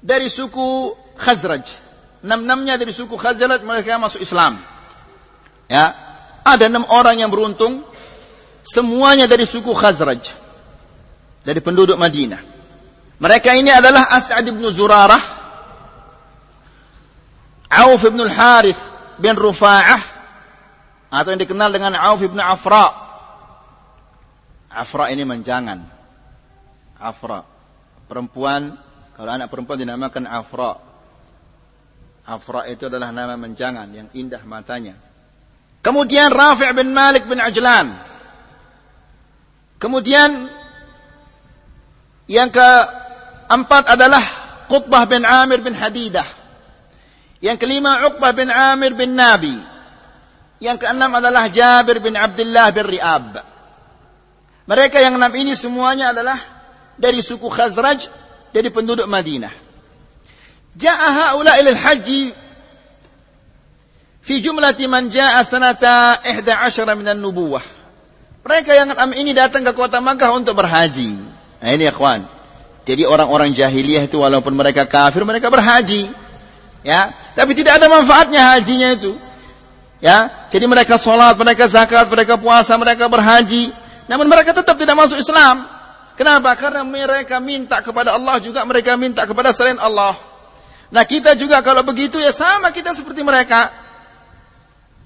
dari suku Khazraj. Enam-enamnya dari suku Khazraj mereka masuk Islam. Ya, ada enam orang yang beruntung semuanya dari suku Khazraj. Dari penduduk Madinah. Mereka ini adalah As'ad bin Zurarah, Auf bin Al-Harith bin Rufa'ah, atau yang dikenal dengan Auf bin Afra. Afra ini menjangan. Afra. Perempuan, kalau anak perempuan dinamakan Afra. Afra itu adalah nama menjangan yang indah matanya. Kemudian Rafi' bin Malik bin Ajlan. Kemudian yang keempat adalah Qutbah bin Amir bin Hadidah. Yang kelima Uqbah bin Amir bin Nabi. Yang keenam adalah Jabir bin Abdullah bin Ri'ab. Mereka yang enam ini semuanya adalah dari suku Khazraj, dari penduduk Madinah. Haula ila al-haji fi jumlati man ja'a sanata 11 min an-nubuwah. Mereka yang enam ini datang ke kota Makkah untuk berhaji. Nah ini kawan. Jadi orang-orang jahiliyah itu walaupun mereka kafir, mereka berhaji. Ya, tapi tidak ada manfaatnya hajinya itu. Ya, jadi mereka sholat, mereka zakat, mereka puasa, mereka berhaji. Namun mereka tetap tidak masuk Islam. Kenapa? Karena mereka minta kepada Allah juga mereka minta kepada selain Allah. Nah kita juga kalau begitu ya sama kita seperti mereka.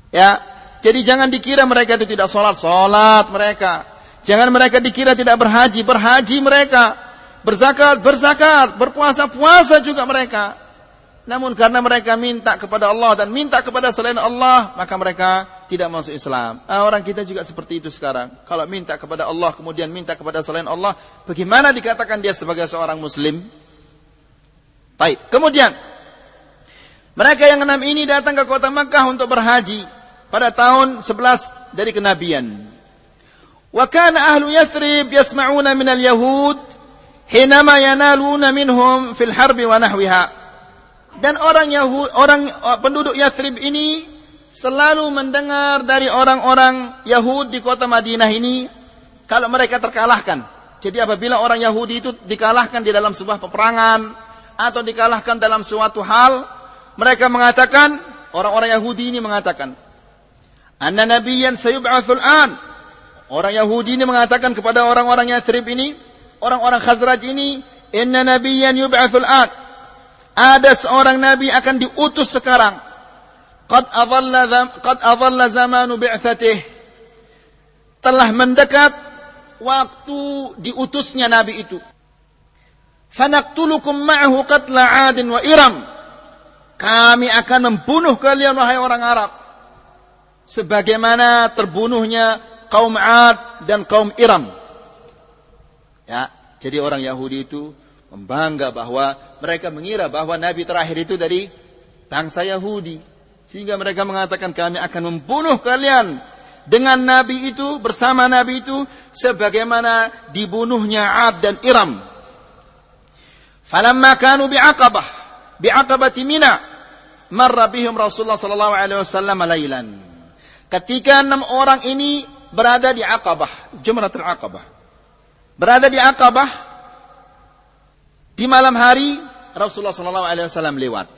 Ya, jadi jangan dikira mereka itu tidak sholat, sholat mereka. Jangan mereka dikira tidak berhaji, berhaji mereka. Berzakat, berzakat, berpuasa, puasa juga mereka. Namun karena mereka minta kepada Allah dan minta kepada selain Allah, maka mereka tidak masuk Islam. Nah, orang kita juga seperti itu sekarang. Kalau minta kepada Allah kemudian minta kepada selain Allah, bagaimana dikatakan dia sebagai seorang muslim? Baik, kemudian mereka yang enam ini datang ke kota Makkah untuk berhaji pada tahun 11 dari kenabian. Wa kana ahlu Yathrib yasma'una min al-yahud hinama yanaluna minhum fil harbi wa nahwiha. Dan orang Yahud, orang penduduk Yathrib ini selalu mendengar dari orang-orang Yahud di kota Madinah ini kalau mereka terkalahkan. Jadi apabila orang Yahudi itu dikalahkan di dalam sebuah peperangan atau dikalahkan dalam suatu hal, mereka mengatakan, orang-orang Yahudi ini mengatakan, Anna nabiyan sayub'atsul an. Orang Yahudi ini mengatakan kepada orang-orang Yathrib ini, orang-orang Khazraj ini, inna nabiyan yub'atsul an. Ada seorang nabi akan diutus sekarang. Qad adalla qad adalla zamanu bi'tsatih. Telah mendekat waktu diutusnya nabi itu. Fanaqtulukum ma'ahu qatla 'adin wa Iram. Kami akan membunuh kalian wahai orang Arab sebagaimana terbunuhnya kaum Ad dan kaum Iram. Ya, jadi orang Yahudi itu membangga bahwa mereka mengira bahwa nabi terakhir itu dari bangsa Yahudi. Sehingga mereka mengatakan kami akan membunuh kalian dengan nabi itu bersama nabi itu sebagaimana dibunuhnya Ad dan Iram. Falamma kanu bi'aqabah bi'aqabati Mina marra bihim Rasulullah sallallahu alaihi wasallam lailan. Ketika enam orang ini berada di Aqabah, Jumratul Aqabah. Berada di Aqabah di malam hari Rasulullah sallallahu alaihi wasallam lewat.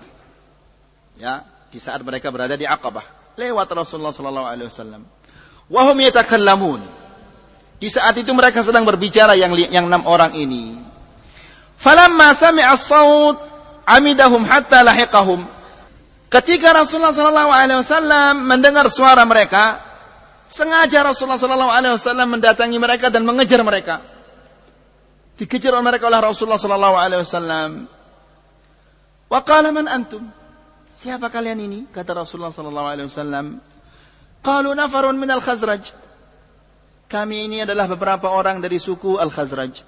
Ya, di saat mereka berada di Aqabah, lewat Rasulullah sallallahu alaihi wasallam. Wa hum yatakallamun. Di saat itu mereka sedang berbicara yang yang enam orang ini. Falamma sami'a as-saut amidahum hatta lahiqahum. Ketika Rasulullah Sallallahu Alaihi Wasallam mendengar suara mereka, sengaja Rasulullah Sallallahu Alaihi Wasallam mendatangi mereka dan mengejar mereka. Dikejar oleh mereka oleh Rasulullah Sallallahu Alaihi Wasallam. Waqala man antum? Siapa kalian ini? Kata Rasulullah Sallallahu Alaihi Wasallam. Qalu nafarun min al Khazraj. Kami ini adalah beberapa orang dari suku al Khazraj.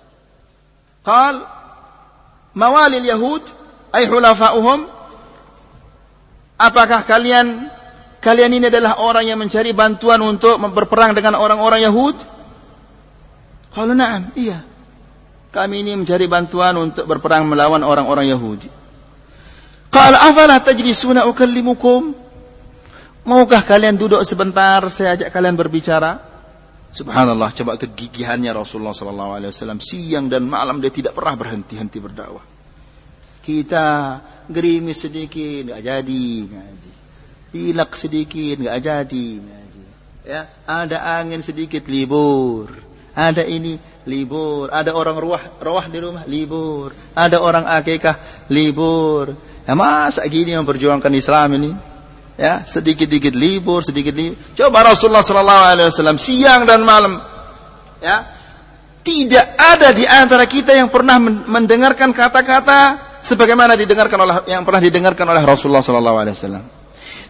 Qal mawalil Yahud ay hulafa'uhum Apakah kalian kalian ini adalah orang yang mencari bantuan untuk berperang dengan orang-orang Yahud? Kalau na'am, iya. Kami ini mencari bantuan untuk berperang melawan orang-orang Yahudi. Qala afala tajlisuna ukallimukum? Maukah kalian duduk sebentar saya ajak kalian berbicara? Subhanallah, coba kegigihannya Rasulullah sallallahu alaihi wasallam siang dan malam dia tidak pernah berhenti-henti berdakwah. Kita gerimis sedikit enggak jadi ngaji. Pilak sedikit enggak jadi ngaji. Ya, ada angin sedikit libur. Ada ini libur. Ada orang ruah ruah di rumah libur. Ada orang akikah libur. Ya, masa gini memperjuangkan Islam ini? Ya, sedikit-sedikit libur, sedikit libur. Coba Rasulullah sallallahu alaihi wasallam siang dan malam. Ya. Tidak ada di antara kita yang pernah mendengarkan kata-kata sebagaimana didengarkan oleh yang pernah didengarkan oleh Rasulullah sallallahu alaihi wasallam.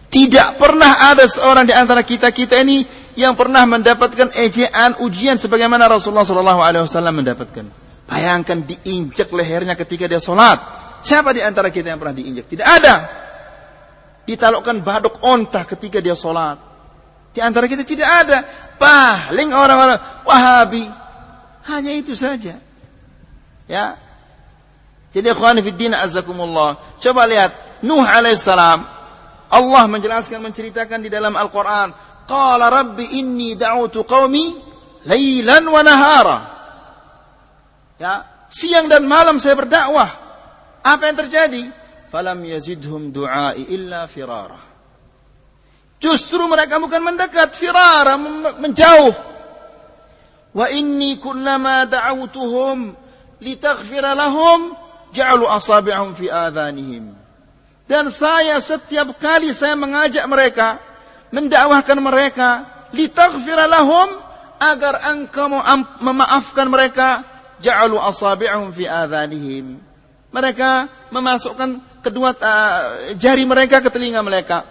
Tidak pernah ada seorang di antara kita-kita ini yang pernah mendapatkan ejaan ujian sebagaimana Rasulullah sallallahu alaihi wasallam mendapatkan. Bayangkan diinjak lehernya ketika dia salat. Siapa di antara kita yang pernah diinjak? Tidak ada. Ditalukkan baduk onta ketika dia salat. Di antara kita tidak ada. Paling orang-orang Wahabi. Hanya itu saja. Ya. Jadi ikhwan fillah azzakumullah. Coba lihat Nuh alaihissalam Allah menjelaskan menceritakan di dalam Al-Qur'an, qala rabbi inni da'utu qaumi lailan wa nahara. Ya, siang dan malam saya berdakwah. Apa yang terjadi? Falam yazidhum du'ai illa firara. Justru mereka bukan mendekat, firara menjauh. Wa inni kullama da'awtuhum litaghfira lahum ja'alu asabi'ahum fi adhanihim. Dan saya setiap kali saya mengajak mereka, mendakwahkan mereka, litaghfira lahum agar engkau memaafkan mereka, ja'alu asabi'ahum fi adhanihim. Mereka memasukkan kedua uh, jari mereka ke telinga mereka.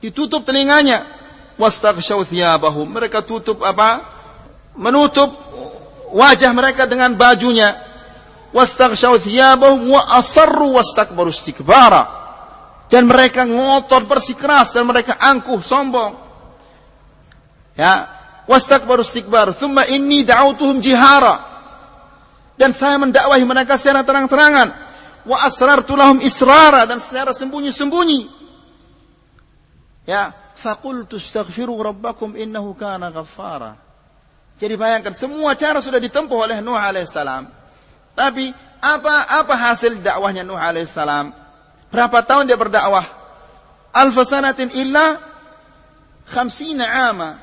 Ditutup telinganya. Wastaghshaw. Mereka tutup apa? Menutup wajah mereka dengan bajunya. Wastaghshaw thiyabahum wa asarru wastakbaru istikbara dan mereka ngotot bersikeras dan mereka angkuh sombong ya wastakbaru istikbar thumma inni da'utuhum jihara dan saya mendakwahi mereka secara terang-terangan wa asrartu lahum israra dan secara sembunyi-sembunyi ya faqultu astaghfiru rabbakum innahu kana ghaffara jadi bayangkan semua cara sudah ditempuh oleh Nuh alaihissalam tapi apa apa hasil dakwahnya Nuh alaihissalam Berapa tahun dia berdakwah? Alfa sanatin illa khamsina ama.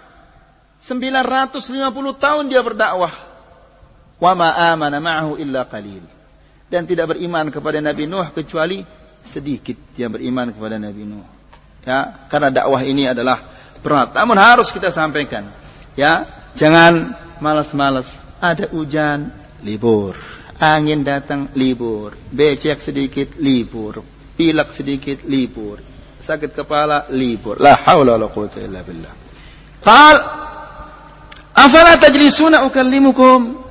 950 tahun dia berdakwah. Wa ma amana ma'ahu illa qalil. Dan tidak beriman kepada Nabi Nuh kecuali sedikit yang beriman kepada Nabi Nuh. Ya, karena dakwah ini adalah berat. Namun harus kita sampaikan. Ya, jangan malas-malas. Ada hujan, libur. Angin datang, libur. Becek sedikit, libur pilak sedikit libur sakit kepala libur la haula wala quwwata illa billah qal afala tajlisuna ukallimukum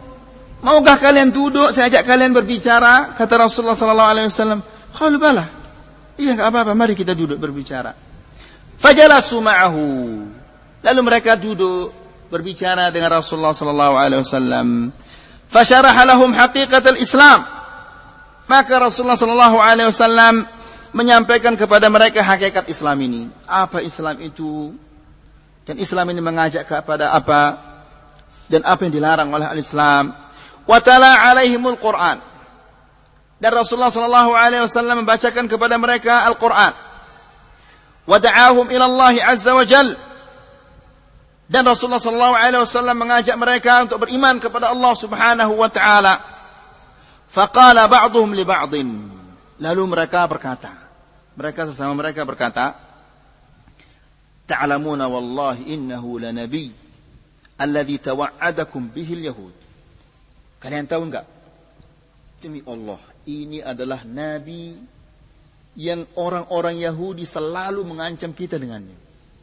maukah kalian duduk saya ajak kalian berbicara kata Rasulullah sallallahu alaihi wasallam qalu bala iya enggak apa-apa mari kita duduk berbicara fajalasu ma'ahu lalu mereka duduk berbicara dengan Rasulullah sallallahu alaihi wasallam fasyaraha lahum haqiqatal islam maka Rasulullah sallallahu alaihi wasallam menyampaikan kepada mereka hakikat Islam ini. Apa Islam itu? Dan Islam ini mengajak kepada apa? Dan apa yang dilarang oleh al-Islam? Wa tala alaihimul Qur'an. Dan Rasulullah sallallahu alaihi wasallam membacakan kepada mereka Al-Qur'an. Wa da'ahum ila Allah azza wa jal. Dan Rasulullah sallallahu alaihi wasallam mengajak mereka untuk beriman kepada Allah Subhanahu wa taala. Faqala ba'dhum li ba'dhin. Lalu mereka berkata, mereka sesama mereka berkata, "Ta'lamuna wallahi innahu lanabi alladhi tawa'adakum bihil yahud." Kalian tahu enggak? Demi Allah, ini adalah nabi yang orang-orang Yahudi selalu mengancam kita dengannya.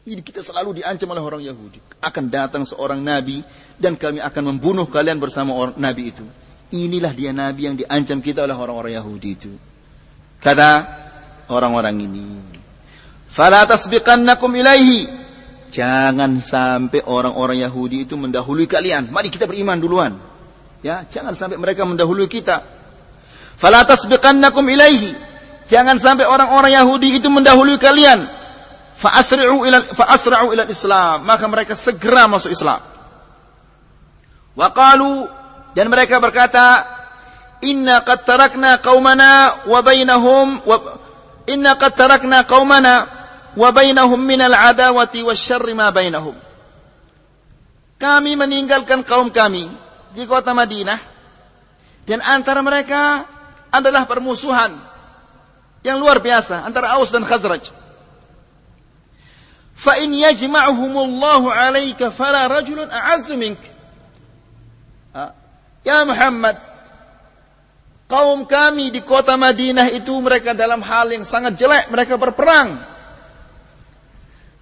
Ini kita selalu diancam oleh orang Yahudi. Akan datang seorang nabi dan kami akan membunuh kalian bersama orang nabi itu. Inilah dia nabi yang diancam kita oleh orang-orang Yahudi itu. Kata orang-orang ini. Fala tasbiqannakum ilaihi. Jangan sampai orang-orang Yahudi itu mendahului kalian. Mari kita beriman duluan. Ya, jangan sampai mereka mendahului kita. Fala tasbiqannakum ilaihi. Jangan sampai orang-orang Yahudi itu mendahului kalian. Fa asri'u ila fa asra'u ila Islam. Maka mereka segera masuk Islam. Wa qalu dan mereka berkata, "Inna qad tarakna qaumana wa bainahum wa inna qad tarakna qaumana wa bainahum minal adawati wasyarri ma bainahum. Kami meninggalkan kaum kami di kota Madinah dan antara mereka adalah permusuhan yang luar biasa antara Aus dan Khazraj. Fa in yajma'uhumullahu 'alaika fala rajulun mink. Ya Muhammad, kaum kami di kota Madinah itu mereka dalam hal yang sangat jelek, mereka berperang.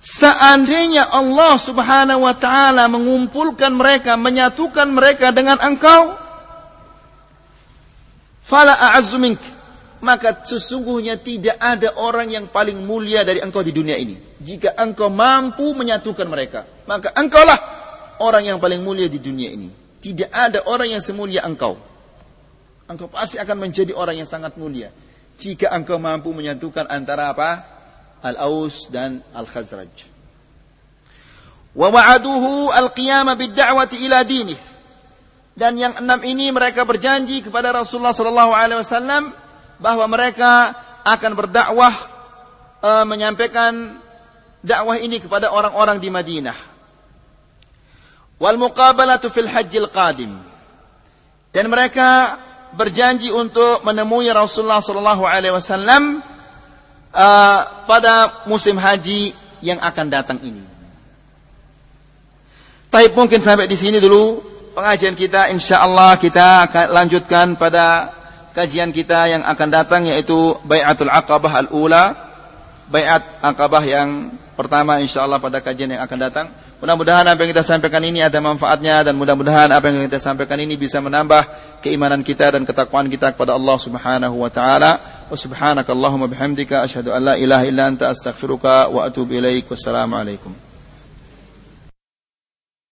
Seandainya Allah subhanahu wa ta'ala mengumpulkan mereka, menyatukan mereka dengan engkau, fala a'azzu mink, maka sesungguhnya tidak ada orang yang paling mulia dari engkau di dunia ini. Jika engkau mampu menyatukan mereka, maka engkaulah orang yang paling mulia di dunia ini. Tidak ada orang yang semulia engkau. Engkau pasti akan menjadi orang yang sangat mulia. Jika engkau mampu menyatukan antara apa? Al-Aus dan Al-Khazraj. Wa wa'aduhu al-qiyama ila dinih. Dan yang enam ini mereka berjanji kepada Rasulullah sallallahu alaihi wasallam bahwa mereka akan berdakwah uh, menyampaikan dakwah ini kepada orang-orang di Madinah. Wal muqabalatu fil hajjil qadim. Dan mereka berjanji untuk menemui Rasulullah sallallahu alaihi wasallam uh, pada musim haji yang akan datang ini. Tapi mungkin sampai di sini dulu pengajian kita. Insyaallah kita akan lanjutkan pada kajian kita yang akan datang yaitu Bai'atul Aqabah Al-Ula. Bai'at Aqabah yang pertama insyaallah pada kajian yang akan datang Mudah-mudahan apa yang kita sampaikan ini ada manfaatnya dan mudah-mudahan apa yang kita sampaikan ini bisa menambah keimanan kita dan ketakwaan kita kepada Allah Subhanahu wa taala. Wa subhanakallahumma bihamdika asyhadu an la ilaha illa anta astaghfiruka wa atubu ilaik. Wassalamu alaikum.